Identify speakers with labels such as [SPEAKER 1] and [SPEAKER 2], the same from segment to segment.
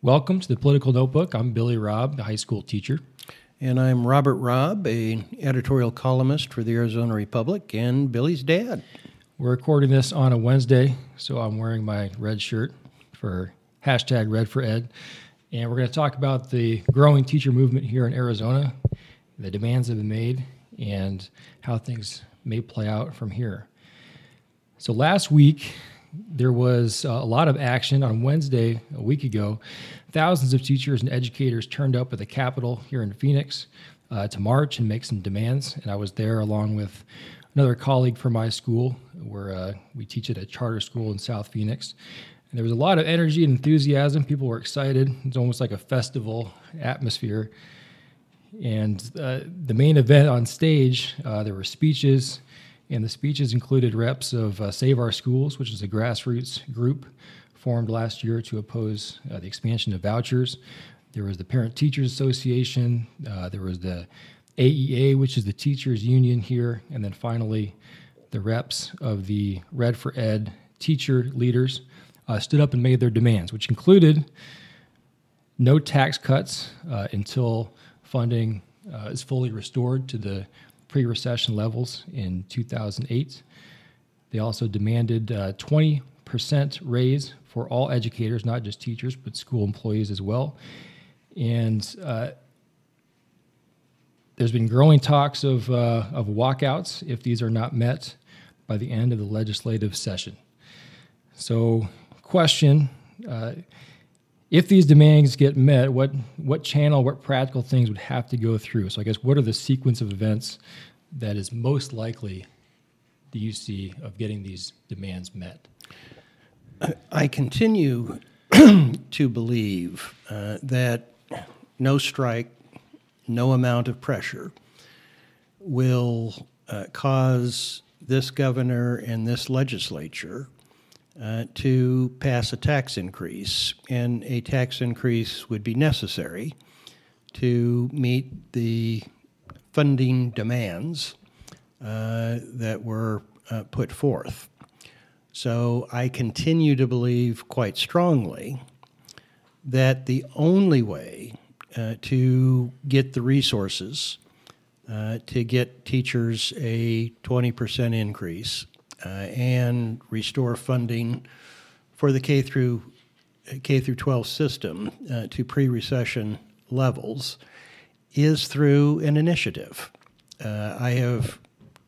[SPEAKER 1] Welcome to the Political Notebook. I'm Billy Robb, the high school teacher.
[SPEAKER 2] And I'm Robert Robb, a editorial columnist for the Arizona Republic and Billy's dad.
[SPEAKER 1] We're recording this on a Wednesday, so I'm wearing my red shirt for hashtag Red for Ed. And we're going to talk about the growing teacher movement here in Arizona, the demands that have been made, and how things may play out from here. So last week, there was uh, a lot of action on Wednesday, a week ago. Thousands of teachers and educators turned up at the Capitol here in Phoenix uh, to march and make some demands. And I was there along with another colleague from my school, where uh, we teach at a charter school in South Phoenix. And there was a lot of energy and enthusiasm. People were excited. It's almost like a festival atmosphere. And uh, the main event on stage, uh, there were speeches and the speeches included reps of uh, Save Our Schools, which is a grassroots group formed last year to oppose uh, the expansion of vouchers. There was the Parent Teachers Association. Uh, there was the AEA, which is the teachers union here. And then finally, the reps of the Red for Ed teacher leaders uh, stood up and made their demands, which included no tax cuts uh, until funding uh, is fully restored to the pre recession levels in 2008. They also demanded a 20% raise for all educators, not just teachers, but school employees as well. And uh, there's been growing talks of, uh, of walkouts if these are not met by the end of the legislative session. So, question uh, if these demands get met, what what channel, what practical things would have to go through? So I guess what are the sequence of events that is most likely do you see of getting these demands met?
[SPEAKER 2] I continue to believe uh, that no strike, no amount of pressure will uh, cause this governor and this legislature uh, to pass a tax increase, and a tax increase would be necessary to meet the funding demands uh, that were uh, put forth. So I continue to believe quite strongly that the only way uh, to get the resources uh, to get teachers a 20% increase uh, and restore funding for the K through K through 12 system uh, to pre-recession levels is through an initiative. Uh, I have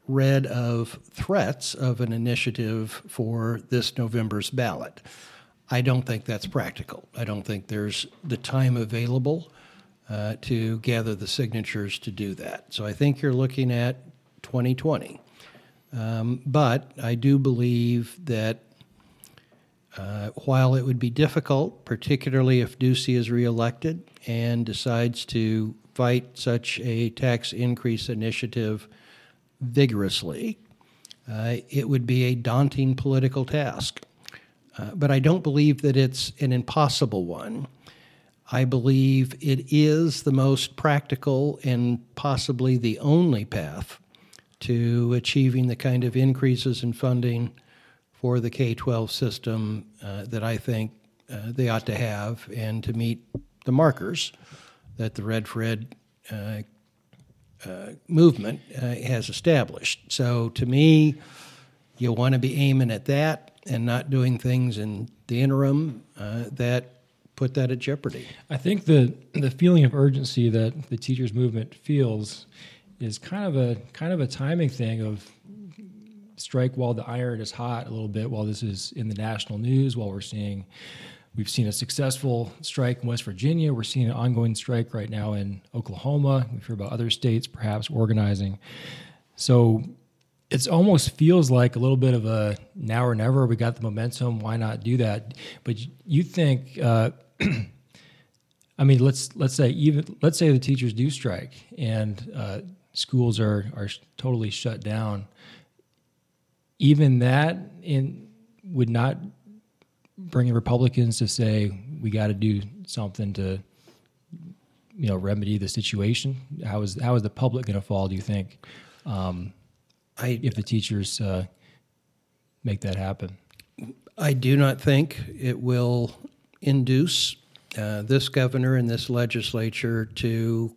[SPEAKER 2] read of threats of an initiative for this November's ballot. I don't think that's practical. I don't think there's the time available uh, to gather the signatures to do that. So I think you're looking at 2020. Um, but I do believe that uh, while it would be difficult, particularly if Ducey is reelected and decides to fight such a tax increase initiative vigorously, uh, it would be a daunting political task. Uh, but I don't believe that it's an impossible one. I believe it is the most practical and possibly the only path to achieving the kind of increases in funding for the K 12 system uh, that I think uh, they ought to have and to meet the markers that the Red for Ed uh, uh movement uh, has established. So to me, you want to be aiming at that and not doing things in the interim uh, that put that at jeopardy.
[SPEAKER 1] I think the the feeling of urgency that the teachers movement feels is kind of a kind of a timing thing of strike while the iron is hot a little bit while this is in the national news while we're seeing we've seen a successful strike in West Virginia. We're seeing an ongoing strike right now in Oklahoma. We've heard about other states perhaps organizing. So it almost feels like a little bit of a now or never we got the momentum why not do that? But you think uh, I mean, let's let's say even let's say the teachers do strike and uh, schools are are totally shut down, even that in would not bring the Republicans to say we got to do something to you know remedy the situation. How is how is the public going to fall? Do you think? Um, I, if the teachers uh, make that happen,
[SPEAKER 2] I do not think it will induce uh, this governor and this legislature to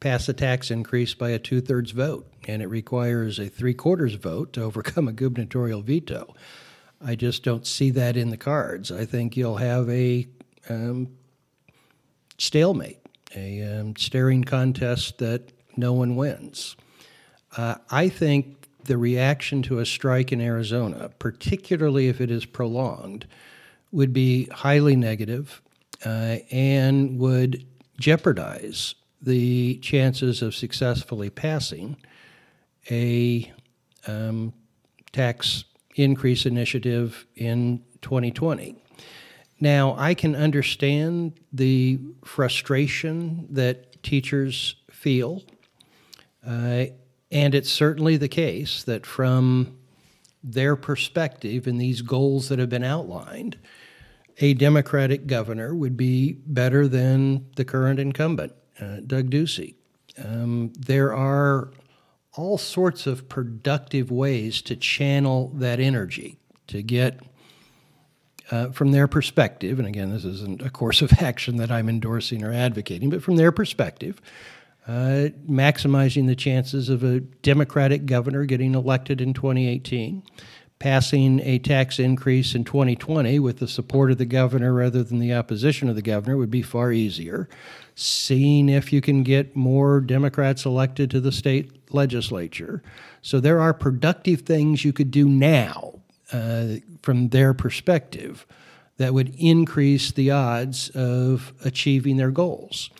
[SPEAKER 2] pass a tax increase by a two thirds vote, and it requires a three quarters vote to overcome a gubernatorial veto. I just don't see that in the cards. I think you'll have a um, stalemate, a um, staring contest that no one wins. Uh, I think the reaction to a strike in Arizona, particularly if it is prolonged, would be highly negative, uh, and would jeopardize the chances of successfully passing a um, tax increase initiative in 2020. Now, I can understand the frustration that teachers feel, uh, and it's certainly the case that from their perspective and these goals that have been outlined, a Democratic governor would be better than the current incumbent, uh, Doug Ducey. Um, there are all sorts of productive ways to channel that energy to get uh, from their perspective, and again, this isn't a course of action that I'm endorsing or advocating, but from their perspective, uh, maximizing the chances of a Democratic governor getting elected in 2018, passing a tax increase in 2020 with the support of the governor rather than the opposition of the governor would be far easier. Seeing if you can get more Democrats elected to the state legislature. So there are productive things you could do now uh, from their perspective that would increase the odds of achieving their goals.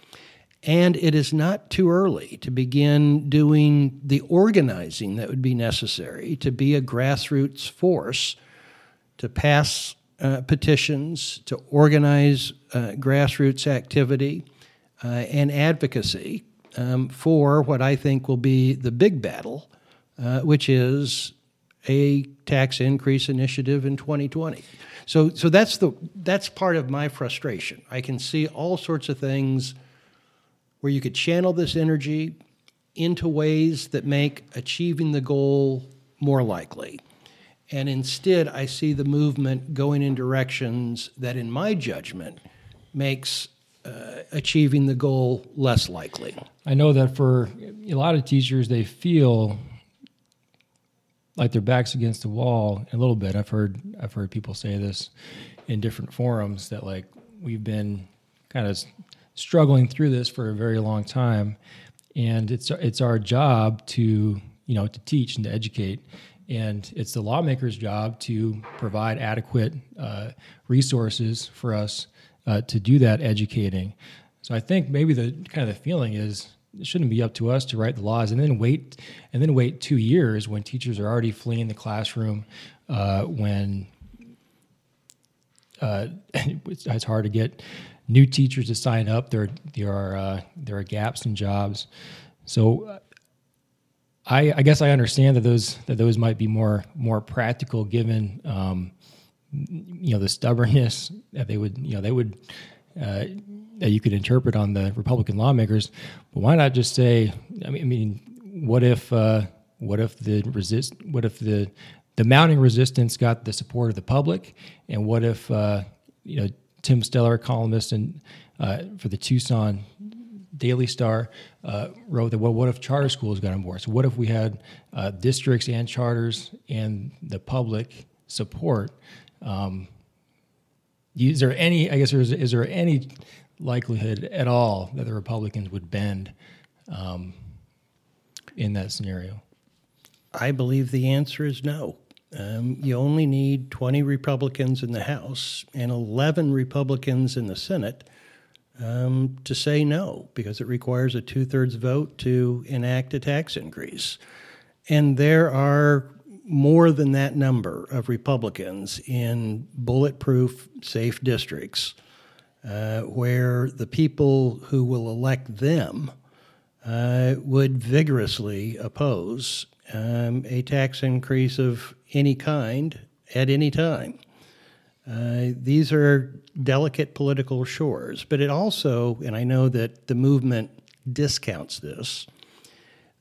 [SPEAKER 2] And it is not too early to begin doing the organizing that would be necessary to be a grassroots force to pass uh, petitions, to organize uh, grassroots activity uh, and advocacy um, for what I think will be the big battle, uh, which is a tax increase initiative in 2020. So, so that's the that's part of my frustration. I can see all sorts of things where you could channel this energy into ways that make achieving the goal more likely. And instead, I see the movement going in directions that, in my judgment, makes uh, achieving the goal less likely.
[SPEAKER 1] I know that for a lot of teachers, they feel like their backs against the wall a little bit. I've heard I've heard people say this in different forums that like we've been kind of struggling through this for a very long time, and it's it's our job to you know to teach and to educate, and it's the lawmakers' job to provide adequate uh, resources for us uh, to do that educating. So I think maybe the kind of the feeling is it shouldn't be up to us to write the laws and then wait and then wait two years when teachers are already fleeing the classroom, uh, when uh, it's, it's, hard to get new teachers to sign up. There, there are uh, there are gaps in jobs. So, I, I, guess I understand that those that those might be more more practical given um, you know the stubbornness that they would you know they would uh, that you could interpret on the Republican lawmakers. But why not just say? I mean, I mean what if uh, what if the resist what if the the mounting resistance got the support of the public, and what if uh, you know Tim Steller, columnist and uh, for the Tucson Daily Star, uh, wrote that well, what if charter schools got on board? So what if we had uh, districts and charters and the public support? Um, is there any? I guess is, is there any likelihood at all that the Republicans would bend um, in that scenario?
[SPEAKER 2] I believe the answer is no. Um, you only need 20 Republicans in the House and 11 Republicans in the Senate um, to say no, because it requires a two thirds vote to enact a tax increase. And there are more than that number of Republicans in bulletproof, safe districts uh, where the people who will elect them uh, would vigorously oppose um, a tax increase of any kind at any time. Uh, these are delicate political shores, but it also, and I know that the movement discounts this,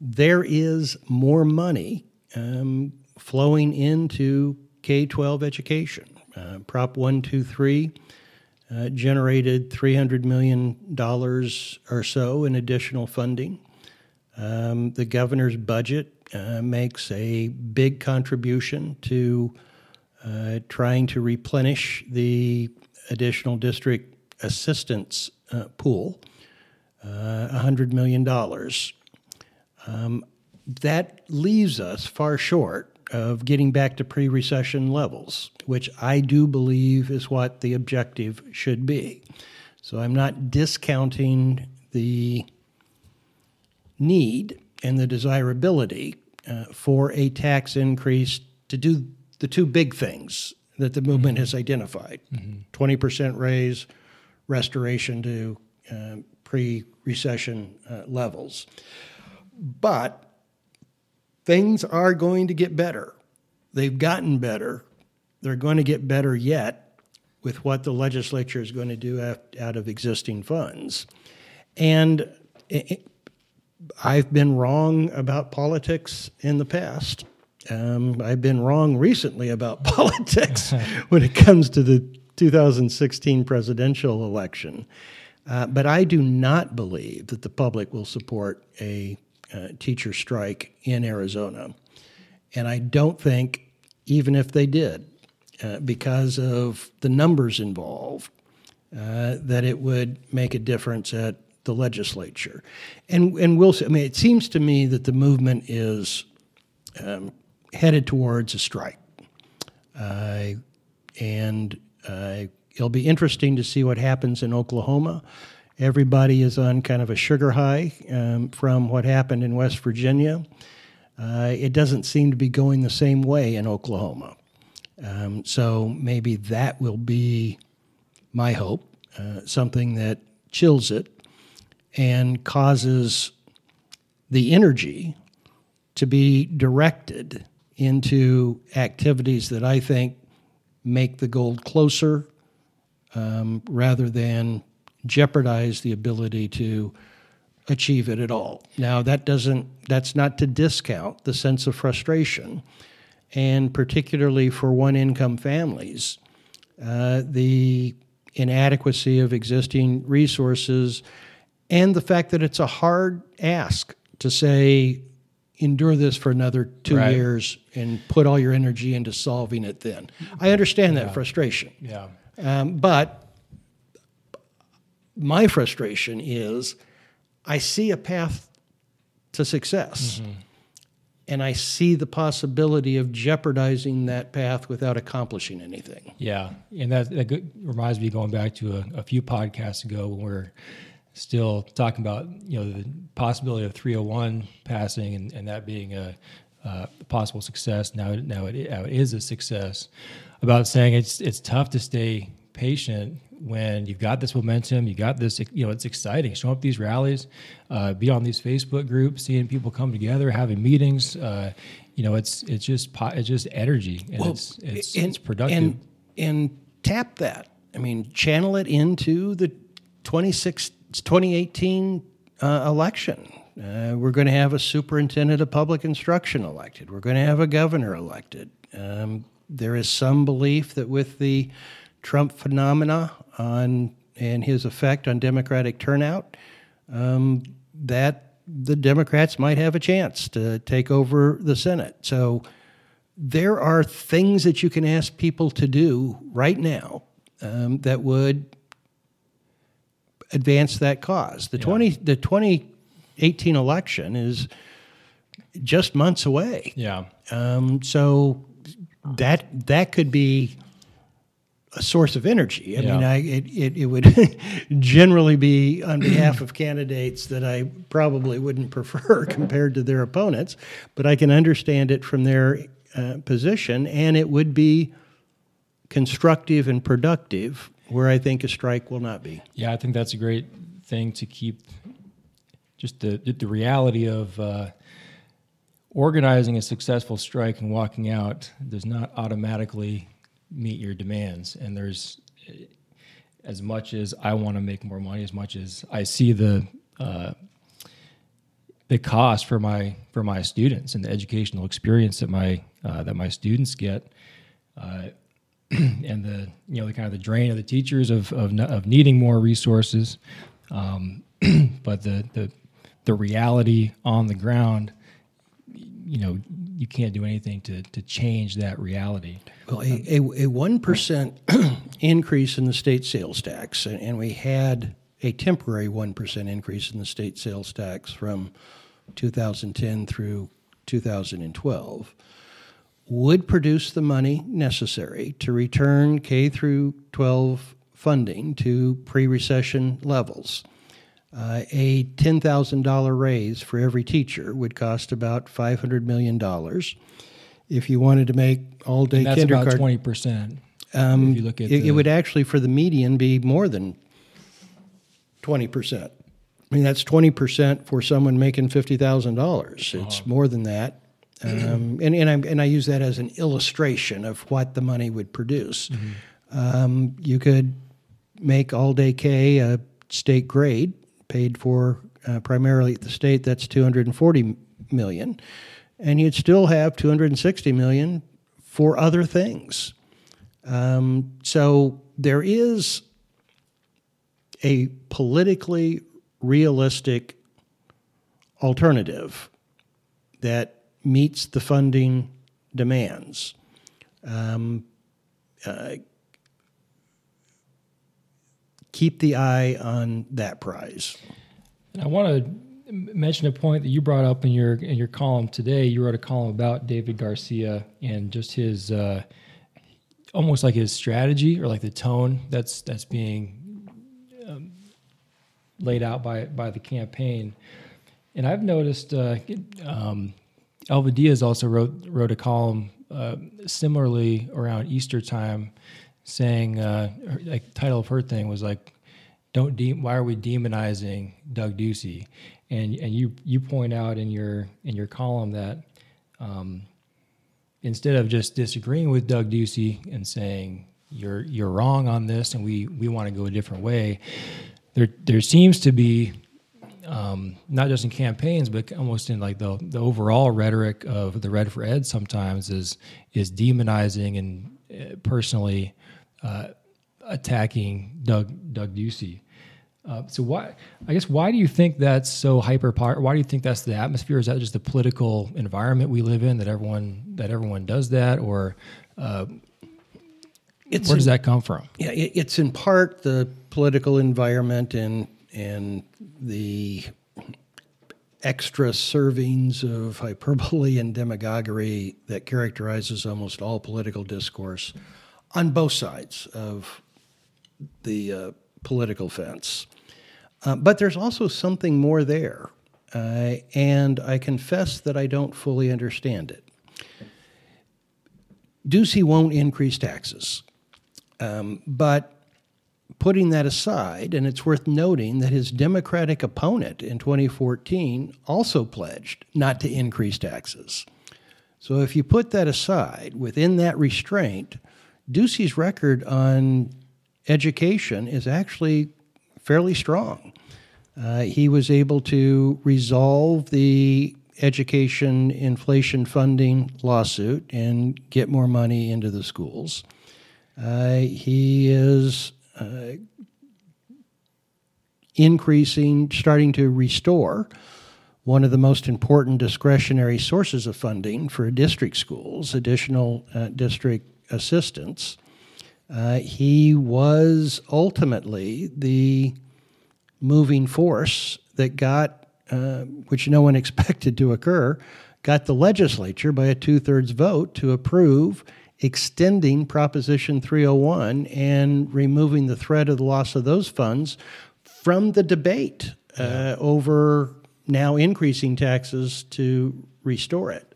[SPEAKER 2] there is more money um, flowing into K 12 education. Uh, Prop 123 uh, generated $300 million or so in additional funding. Um, the governor's budget uh, makes a big contribution to uh, trying to replenish the additional district assistance uh, pool, $100 million. Um, that leaves us far short of getting back to pre recession levels, which I do believe is what the objective should be. So I'm not discounting the need and the desirability uh, for a tax increase to do the two big things that the movement mm-hmm. has identified mm-hmm. 20% raise, restoration to uh, pre recession uh, levels. But things are going to get better. They've gotten better. They're going to get better yet with what the legislature is going to do out of existing funds. And I've been wrong about politics in the past. Um, I've been wrong recently about politics when it comes to the 2016 presidential election. Uh, but I do not believe that the public will support a uh, teacher strike in Arizona. And I don't think, even if they did, uh, because of the numbers involved, uh, that it would make a difference at the legislature. And and we'll see. I mean, it seems to me that the movement is um, headed towards a strike, uh, and uh, it'll be interesting to see what happens in Oklahoma. Everybody is on kind of a sugar high um, from what happened in West Virginia. Uh, it doesn't seem to be going the same way in Oklahoma. Um, so maybe that will be my hope, uh, something that chills it and causes the energy to be directed into activities that I think make the goal closer um, rather than jeopardize the ability to achieve it at all. Now that doesn't that's not to discount the sense of frustration, and particularly for one income families, uh, the inadequacy of existing resources, and the fact that it's a hard ask to say endure this for another two right. years and put all your energy into solving it then. I understand that frustration.
[SPEAKER 1] Yeah.
[SPEAKER 2] Um, but my frustration is I see a path to success. Mm-hmm. And I see the possibility of jeopardizing that path without accomplishing anything.
[SPEAKER 1] Yeah, and that, that reminds me going back to a, a few podcasts ago when we are still talking about you know the possibility of 301 passing and, and that being a, a possible success. Now, now it, now it is a success. About saying it's it's tough to stay patient when you've got this momentum, you got this, you know, it's exciting. Show up these rallies, uh, be on these Facebook groups, seeing people come together, having meetings. Uh, you know, it's it's just it's just energy, and well, it's it's, and, it's productive.
[SPEAKER 2] And, and tap that. I mean, channel it into the 26, 2018 uh, election. Uh, we're going to have a superintendent of public instruction elected. We're going to have a governor elected. Um, there is some belief that with the Trump phenomena on and his effect on Democratic turnout, um, that the Democrats might have a chance to take over the Senate. So there are things that you can ask people to do right now um, that would advance that cause. The yeah. twenty the twenty eighteen election is just months away.
[SPEAKER 1] Yeah.
[SPEAKER 2] Um, so that that could be a source of energy. I yeah. mean, I, it, it, it, would generally be on behalf of candidates that I probably wouldn't prefer compared to their opponents, but I can understand it from their uh, position, and it would be constructive and productive where I think a strike will not be.
[SPEAKER 1] Yeah, I think that's a great thing to keep just the, the reality of. Uh, organizing a successful strike and walking out does not automatically meet your demands. And there's as much as I want to make more money, as much as I see the uh, the cost for my for my students and the educational experience that my uh, that my students get. And the you know the kind of the drain of the teachers of of, of needing more resources, um, but the the the reality on the ground, you know, you can't do anything to to change that reality.
[SPEAKER 2] Well, a a one percent increase in the state sales tax, and, and we had a temporary one percent increase in the state sales tax from 2010 through 2012 would produce the money necessary to return K through 12 funding to pre-recession levels. Uh, a $10,000 raise for every teacher would cost about $500 million. If you wanted to make all day
[SPEAKER 1] that's
[SPEAKER 2] kindergarten,
[SPEAKER 1] about twenty percent.
[SPEAKER 2] um,
[SPEAKER 1] if you look at
[SPEAKER 2] it,
[SPEAKER 1] the-
[SPEAKER 2] it would actually, for the median, be more than 20%. I mean, that's 20% for someone making $50,000. It's more than that. Um, and, and, I, and I use that as an illustration of what the money would produce. Um, you could make all day K a state grade, paid for uh, primarily at the state, that's 240 million. And you'd still have 260 million for other things. Um, so there is a politically realistic alternative that meets the funding demands. Um, uh, keep the eye on that prize.
[SPEAKER 1] And I want to mention a point that you brought up in your in your column today. You wrote a column about David Garcia and just his uh, almost like his strategy or like the tone that's that's being um, laid out by by the campaign. And I've noticed uh, um, Elvia Diaz also wrote wrote a column uh, similarly around Easter time, saying uh, like title of her thing was like, "Don't de- why are we demonizing Doug Ducey?" And and you you point out in your in your column that um, instead of just disagreeing with Doug Ducey and saying you're you're wrong on this and we we want to go a different way, there there seems to be um, not just in campaigns, but almost in like the the overall rhetoric of the Red for Ed sometimes is is demonizing and uh, personally uh, attacking Doug Doug Ducey. Uh, so why? I guess why do you think that's so hyper? Why do you think that's the atmosphere? Is that just the political environment we live in that everyone that everyone does that, or uh,
[SPEAKER 2] It's
[SPEAKER 1] where does that come from?
[SPEAKER 2] Yeah, it, it's in part the political environment and and the extra servings of hyperbole and demagoguery that characterizes almost all political discourse on both sides of the uh, political fence. Uh, but there's also something more there, uh, and I confess that I don't fully understand it. Ducey won't increase taxes. Um, but putting that aside, and it's worth noting that his Democratic opponent in 2014 also pledged not to increase taxes. So if you put that aside, within that restraint, Ducey's record on education is actually fairly strong. Uh, he was able to resolve the education inflation funding lawsuit and get more money into the schools. Uh, he is increasing, starting to restore one of the most important discretionary sources of funding for district schools, additional uh, district assistance. Uh, he was ultimately the moving force that got, uh, which no one expected to occur, got the legislature by a two thirds vote to approve extending Proposition 301 and removing the threat of the loss of those funds from the debate uh, over now increasing taxes to restore it.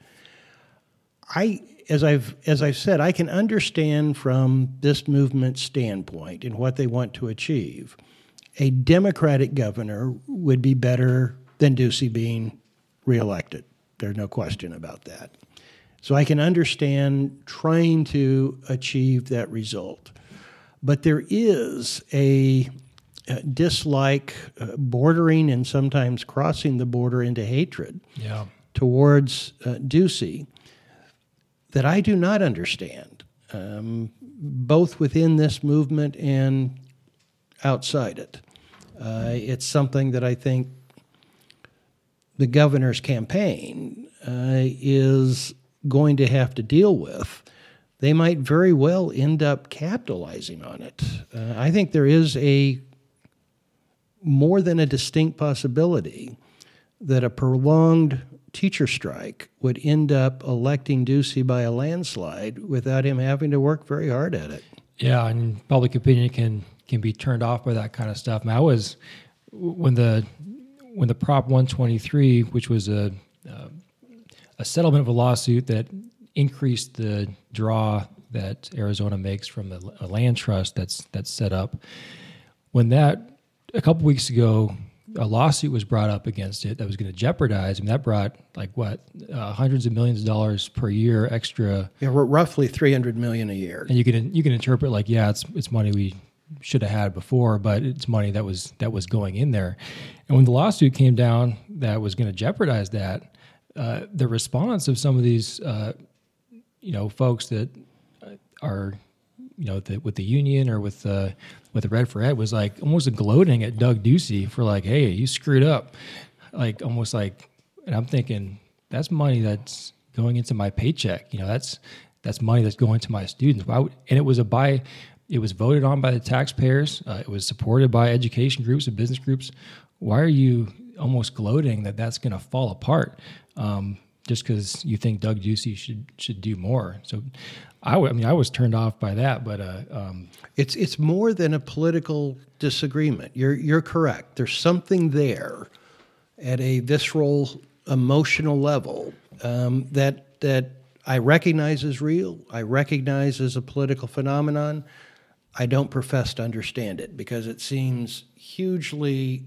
[SPEAKER 2] I, as I've as I've said, I can understand from this movement's standpoint and what they want to achieve. A Democratic governor would be better than Ducey being reelected. There's no question about that. So I can understand trying to achieve that result. But there is a, a dislike, uh, bordering and sometimes crossing the border into hatred
[SPEAKER 1] Yeah.
[SPEAKER 2] towards uh, Ducey that I do not understand. Um, both within this movement and outside it. Uh, it's something that I think the governor's campaign uh, is going to have to deal with. They might very well end up capitalizing on it. Uh, I think there is a more than a distinct possibility that a prolonged teacher strike would end up electing Ducey by a landslide without him having to work very hard at it.
[SPEAKER 1] Yeah, and public opinion can can be turned off by that kind of stuff. I, I was when the when the Prop 123, which was a uh, a settlement of a lawsuit that increased the draw that Arizona makes from the a land trust that's that's set up. When that a couple weeks ago, a lawsuit was brought up against it that was going to jeopardize. I mean, that brought like what uh, hundreds of millions of dollars per year extra.
[SPEAKER 2] Yeah, we're roughly three hundred million a year.
[SPEAKER 1] And you can you can interpret like, yeah, it's it's money we should have had before, but it's money that was that was going in there. And when the lawsuit came down that was going to jeopardize that, uh, the response of some of these, uh, you know, folks that are, you know, the, with the union or with the with the Red for Ed was like almost gloating at Doug Ducey for like, hey, you screwed up, like almost like, and I'm thinking that's money that's going into my paycheck. You know, that's that's money that's going to my students. Would, and it was a by, it was voted on by the taxpayers. Uh, it was supported by education groups and business groups. Why are you almost gloating that that's going to fall apart? Um, just because you think Doug Ducey should should do more. So, I, w- I mean, I was turned off by that, but uh, um,
[SPEAKER 2] it's it's more than a political disagreement. You're you're correct. There's something there at a visceral, emotional level um, that that I recognize as real. I recognize as a political phenomenon. I don't profess to understand it because it seems hugely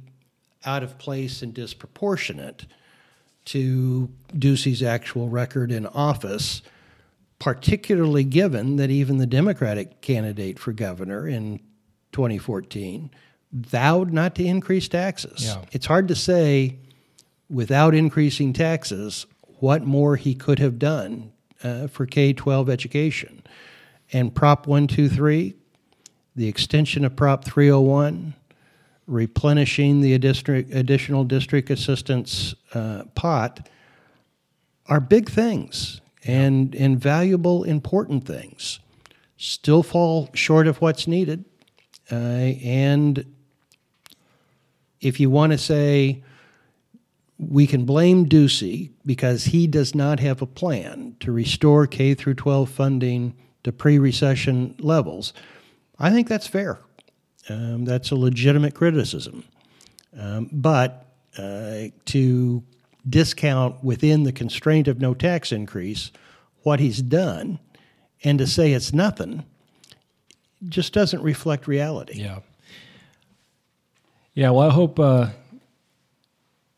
[SPEAKER 2] out of place and disproportionate to Ducey's actual record in office, particularly given that even the Democratic candidate for governor in 2014 vowed not to increase taxes.
[SPEAKER 1] Yeah.
[SPEAKER 2] It's hard to say without increasing taxes what more he could have done uh, for K 12 education. And Prop 123, the extension of Prop 301, replenishing the additional district assistance uh, pot are big things and, and valuable, important things. Still fall short of what's needed. Uh, and if you want to say we can blame Ducey because he does not have a plan to restore K through 12 funding to pre-recession levels, I think that's fair. Um, that's a legitimate criticism. Um, but uh, to discount within the constraint of no tax increase what he's done and to say it's nothing just doesn't reflect reality.
[SPEAKER 1] Yeah. Yeah. Well, I hope uh,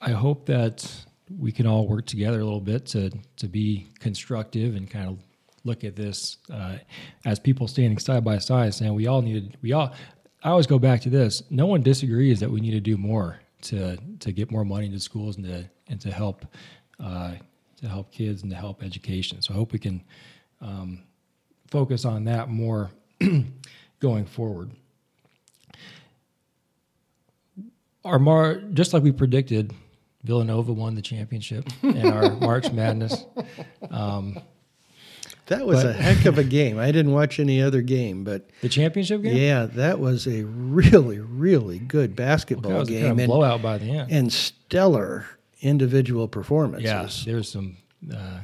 [SPEAKER 1] I hope that we can all work together a little bit to to be constructive and kind of look at this uh, as people standing side by side, saying we all need we all I always go back to this. No one disagrees that we need to do more to to get more money into schools and to and to help uh, to help kids and to help education. So I hope we can um, focus on that more going forward. Our Mar, just like we predicted, Villanova won the championship in our March Madness. Um,
[SPEAKER 2] that was but, a heck of a game. I didn't watch any other game, but
[SPEAKER 1] the championship game.
[SPEAKER 2] Yeah, that was a really, really good basketball
[SPEAKER 1] well,
[SPEAKER 2] game.
[SPEAKER 1] Kind of
[SPEAKER 2] and,
[SPEAKER 1] blowout by the end,
[SPEAKER 2] and stellar individual performances.
[SPEAKER 1] Yeah, there's some uh,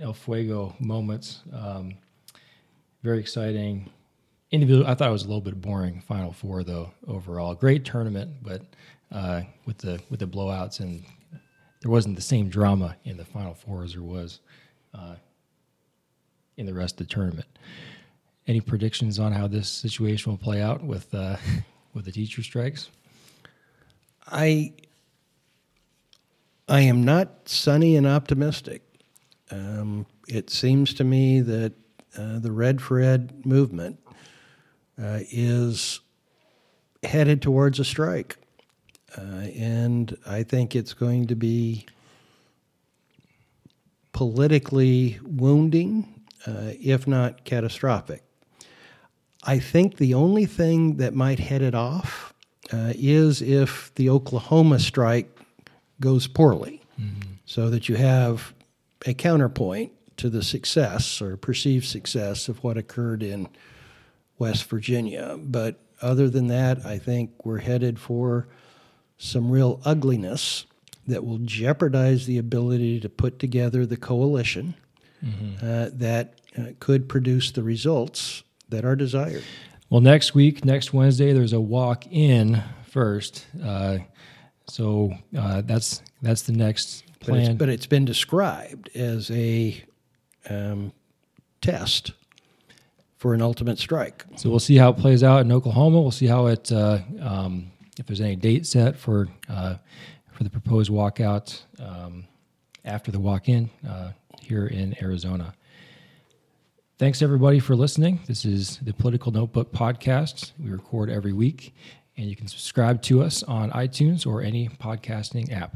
[SPEAKER 1] El Fuego moments. Um, very exciting. Individual. I thought it was a little bit boring. Final four though. Overall, great tournament, but uh, with the with the blowouts and there wasn't the same drama in the final four as there was. Uh, in the rest of the tournament. Any predictions on how this situation will play out with uh, with the teacher strikes?
[SPEAKER 2] I I am not sunny and optimistic. Um, it seems to me that uh, the Red for Ed movement uh, is headed towards a strike. Uh, and I think it's going to be politically wounding uh, if not catastrophic. I think the only thing that might head it off uh, is if the Oklahoma strike goes poorly, mm-hmm. so that you have a counterpoint to the success or perceived success of what occurred in West Virginia. But other than that, I think we're headed for some real ugliness that will jeopardize the ability to put together the coalition mm-hmm. uh, that uh, could produce the results that are desired.
[SPEAKER 1] Well, next week, next Wednesday, there's a walk in first. Uh, so uh, that's that's the next plan.
[SPEAKER 2] But it's, but it's been described as a um, test for an ultimate strike.
[SPEAKER 1] So we'll see how it plays out in Oklahoma. We'll see how it uh, um, if there's any date set for uh, for the proposed walkout um, after the walk-in uh, here in Arizona. Thanks everybody for listening. This is the Political Notebook podcast. We record every week, and you can subscribe to us on iTunes or any podcasting app.